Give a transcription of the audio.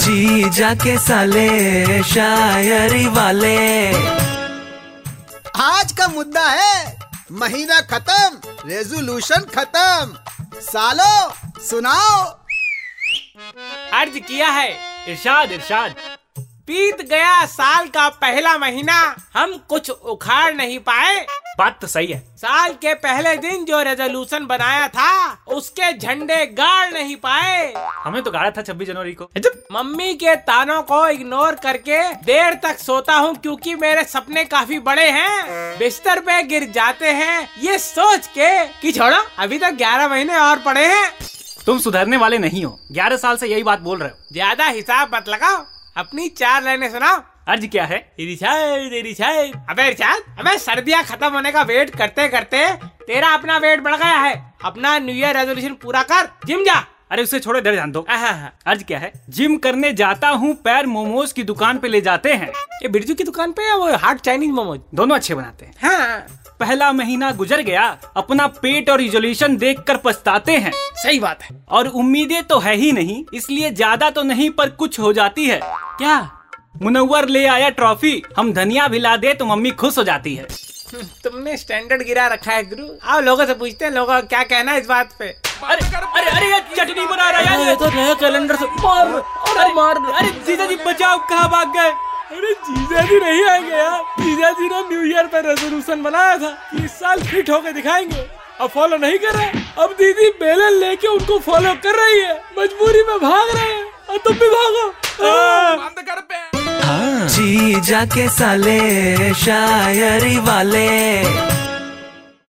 जी जाके साले शायरी वाले। आज का मुद्दा है महीना खत्म रेजोल्यूशन खत्म। सालो सुनाओ। अर्ज़ किया है इरशाद इरशाद। बीत गया साल का पहला महीना। हम कुछ उखाड़ नहीं पाए। बात तो सही है। साल के पहले दिन जो रेजोल्यूशन बनाया था उसके झंडे गाड़ नहीं पाए। हमें तो गाड़ा था छब्बीस जनवरी को। मम्मी के तानों को इग्नोर करके देर तक सोता हूँ क्योंकि मेरे सपने काफ़ी बड़े हैं। बिस्तर पे गिर जाते हैं। ये सोच के कि छोड़ो अभी तक ग्यारह महीने और पड़े हैं। तुम सुधरने वाले नहीं हो। ग्यारह साल से यही बात बोल रहे हो। ज़्यादा हिसाब मत लगाओ। अपनी चार लाइनें सुना अर्ज़ क्या है? इरिशाद इरिशाद अबे इरिशाद अबे सर्दियाँ खत्म होने का वेट करते करते तेरा अपना वेट बढ़ गया है। अपना न्यू ईयर रेजोल्यूशन पूरा कर जिम जा। अरे उसे छोड़ो इधर ध्यान दो। अर्ज़ क्या है? जिम करने जाता हूँ पैर मोमोज की दुकान पे ले जाते हैं। ये बिरजू की दुकान पे या वो हार्ट चाइनीज़ मोमोज? दोनों अच्छे बनाते हैं। हाँ। पहला महीना गुजर गया अपना पेट और रिजोल्यूशन देख कर पछताते हैं। सही बात है। और उम्मीदें तो है ही नहीं इसलिए ज़्यादा तो नहीं पर कुछ हो जाती है। क्या? मुनव्वर ले आया ट्रॉफी हम धनिया भी ला दे तो मम्मी खुश हो जाती है। तुमने स्टैंडर्ड गिरा रखा है गुरु। आओ लोगों से पूछते हैं लोगों का क्या कहना है इस बात पे? अरे अरे अरे ये चटनी बना रहा है ये तो नया कैलेंडर से मार अरे मार अरे जीजा जी बचाओ कहाँ भाग गए? अरे जीजा जी नहीं आएँगे यार। जीजा जी ने न्यू ईयर पे रेजोल्यूशन बनाया था। कि इस साल फिट होके दिखाएँगे। अब फॉलो नहीं कर रहे। अब दीदी बेलन लेके उनको फॉलो कर रही है। मजबूरी में भाग रहे हैं। और तुम भी भागो। जीजा के साले शायरी वाले।